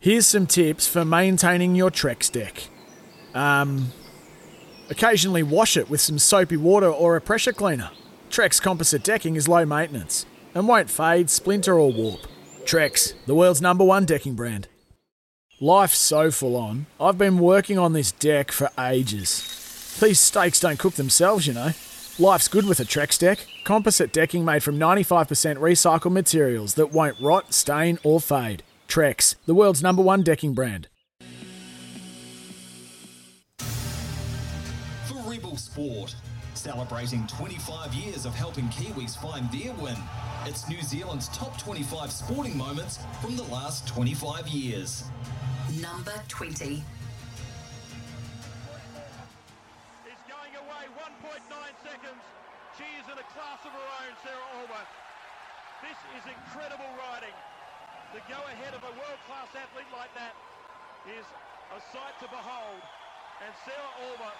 Here's some tips for maintaining your Trex deck. Um, occasionally wash it with some soapy water or a pressure cleaner. Trex composite decking is low maintenance and won't fade, splinter, or warp. Trex, the world's number one decking brand. Life's so full on. I've been working on this deck for ages. These steaks don't cook themselves, you know. Life's good with a Trex deck. Composite decking made from 95% recycled materials that won't rot, stain, or fade. Trex, the world's number one decking brand. For Rebel Sport, celebrating 25 years of helping Kiwis find their win. It's New Zealand's top 25 sporting moments from the last 25 years. Number 20. is going away 1.9 seconds. She is in a class of her own, Sarah Ulmer. This is incredible riding. To go ahead of a world-class athlete like that is a sight to behold. And Sarah Ulmer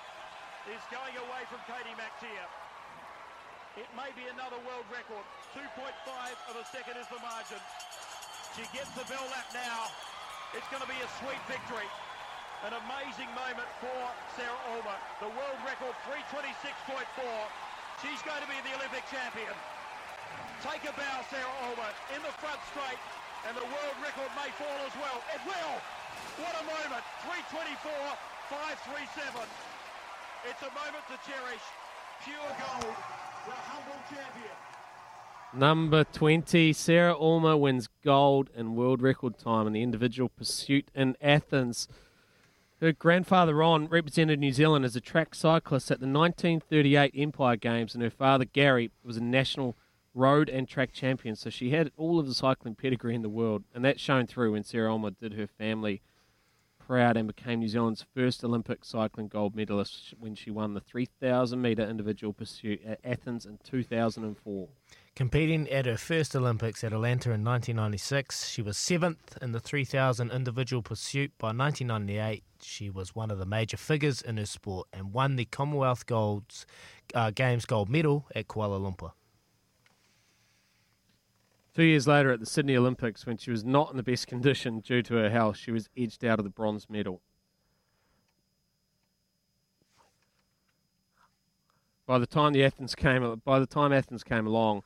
is going away from Katie Mactier. It may be another world record. 2.5 of a second is the margin. She gets the bell lap now. It's going to be a sweet victory. An amazing moment for Sarah Ulmer. The world record 326.4. She's going to be the Olympic champion. Take a bow, Sarah Ulmer, in the front straight, and the world record may fall as well. It will! What a moment! 324, 537. It's a moment to cherish. Pure gold. The humble champion. Number 20, Sarah Ulmer wins gold in world record time in the individual pursuit in Athens. Her grandfather Ron represented New Zealand as a track cyclist at the 1938 Empire Games, and her father Gary was a national road and track champion. So she had all of the cycling pedigree in the world, and that shone through when Sarah Ulmer did her family proud and became New Zealand's first Olympic cycling gold medalist when she won the 3,000 metre individual pursuit at Athens in 2004. Competing at her first Olympics at Atlanta in 1996, she was seventh in the 3000 individual pursuit. By 1998, she was one of the major figures in her sport and won the Commonwealth Golds, uh, Games gold medal at Kuala Lumpur. Two years later at the Sydney Olympics, when she was not in the best condition due to her health, she was edged out of the bronze medal. By the time the Athens came, by the time Athens came along,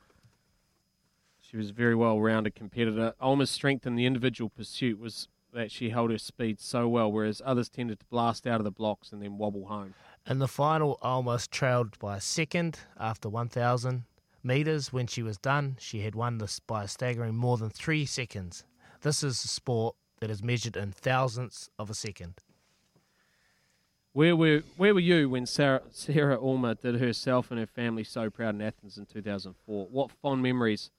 she was a very well-rounded competitor. Ulmer's strength in the individual pursuit was that she held her speed so well, whereas others tended to blast out of the blocks and then wobble home. In the final, almost trailed by a second after 1,000 metres. When she was done, she had won this by a staggering more than three seconds. This is a sport that is measured in thousandths of a second. Where were where were you when Sarah Sarah Ulmer did herself and her family so proud in Athens in 2004? What fond memories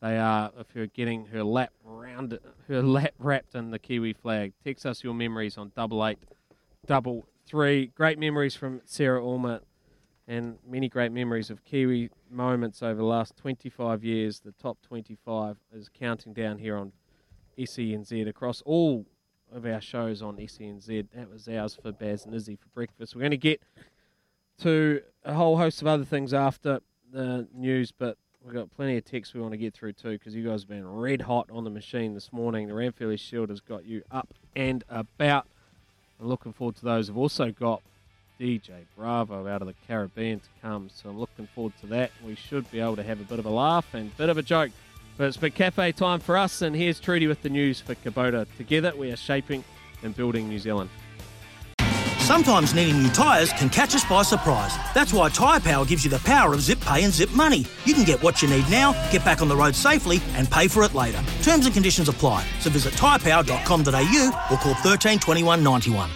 they are of her getting her lap round her lap wrapped in the Kiwi flag. Text us your memories on double eight double three. Great memories from Sarah Ulmer and many great memories of Kiwi moments over the last 25 years. The top 25 is counting down here on SENZ across all of our shows on SENZ. That was ours for Baz and Izzy for breakfast. We're going to get to a whole host of other things after the news, but we've got plenty of texts we want to get through too because you guys have been red hot on the machine this morning. The Ranfurly Shield has got you up and about. I'm looking forward to those. I've also got DJ Bravo out of the Caribbean to come, so I'm looking forward to that. We should be able to have a bit of a laugh and a bit of a joke But it's been cafe time for us, and here's Trudy with the news for Kubota. Together, we are shaping and building New Zealand. Sometimes needing new tyres can catch us by surprise. That's why Tyre Power gives you the power of zip pay and zip money. You can get what you need now, get back on the road safely, and pay for it later. Terms and conditions apply. So visit tyrepower.com.au or call 13 21 91.